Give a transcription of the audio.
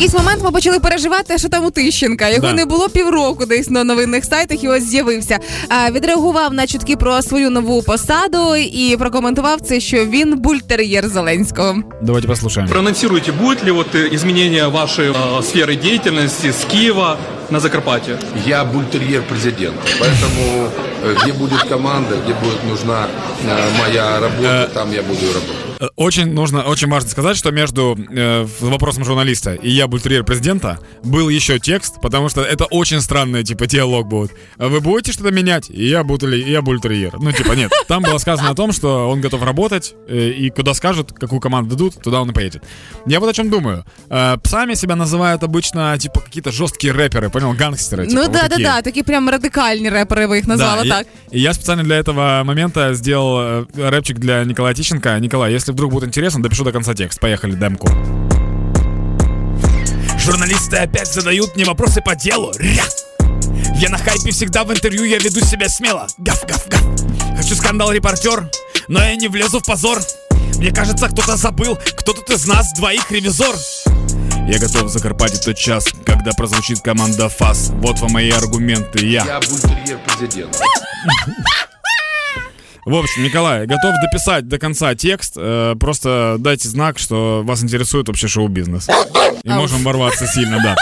якийсь момент ми почали переживати, що там у Тищенка. Його Да. не було півроку десь на новинних сайтах, і ось з'явився. А, відреагував на чутки про свою нову посаду і прокоментував це, що він бультер'єр Зеленського. Давайте послушаем. Проанонсируйте, будет ли вот э, изменение вашей э, сферы деятельности с Киева на Закарпатье? Я бультерьер президента, поэтому э, где будет команда, где будет нужна э, моя работа, там я буду работать. Э, Очень нужно, очень важно сказать, что между э, вопросом журналиста и я бультерьер президента был еще текст, потому что это очень странный типа диалог будет. А Вы будете что-то менять? И я, бутли, и я бультерьер. Ну типа нет. Там было сказано о том, что он готов работать э, и куда скажут, какую команду дадут, туда он и поедет. Я вот о чем думаю. Э, псами себя называют обычно типа какие-то жесткие рэперы, понял, гангстеры. типа, ну вот да, да, такие. да, такі прям радикальні репери, ви їх назвали Да, так. И, и я специально для этого момента сделал э, рэпчик для Николая Тищенко. Николай, если вдруг будет интересно, допишу до конца текст. Поехали, демку. Журналисты опять задают мне вопросы по делу. Ря! Я на хайпе всегда в интервью, я веду себя смело. Гав, гав, гав. Хочу скандал репортер, но я не влезу в позор. Мне кажется, кто-то забыл, кто тут из нас двоих ревизор. Я готов закарпать тот час, когда прозвучит команда ФАС. Вот вам мои аргументы, я. Я бультерьер президента. В общем, Николай, готов дописать до конца текст. э, просто дайте знак, что вас интересует вообще шоу-бизнес. И можем ворваться сильно, да.